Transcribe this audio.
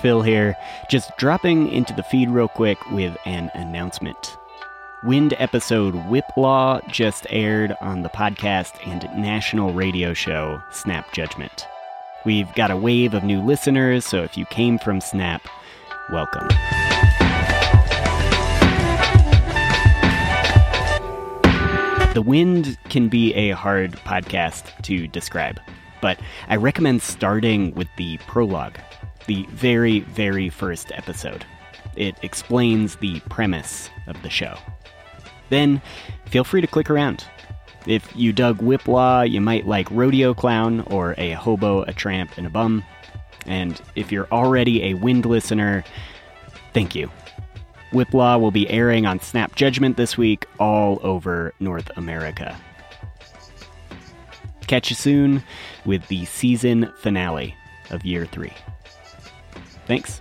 Fil here, just dropping into the feed real quick with an announcement. Wind episode Whip Law just aired on the podcast and national radio show Snap Judgment. We've got a wave of new listeners, so if you came from Snap, welcome. The Wind can be a hard podcast to describe, but I recommend starting with the prologue, the very, very first episode. It explains the premise of the show. Then feel free to click around. If you dug Whip Law, you might like Rodeo Clown or A Hobo, a Tramp, and a Bum. And if you're already a Wind listener, thank you. Whip Law will be airing on Snap Judgment this week all over North America. Catch you soon with the season finale of year three. Thanks.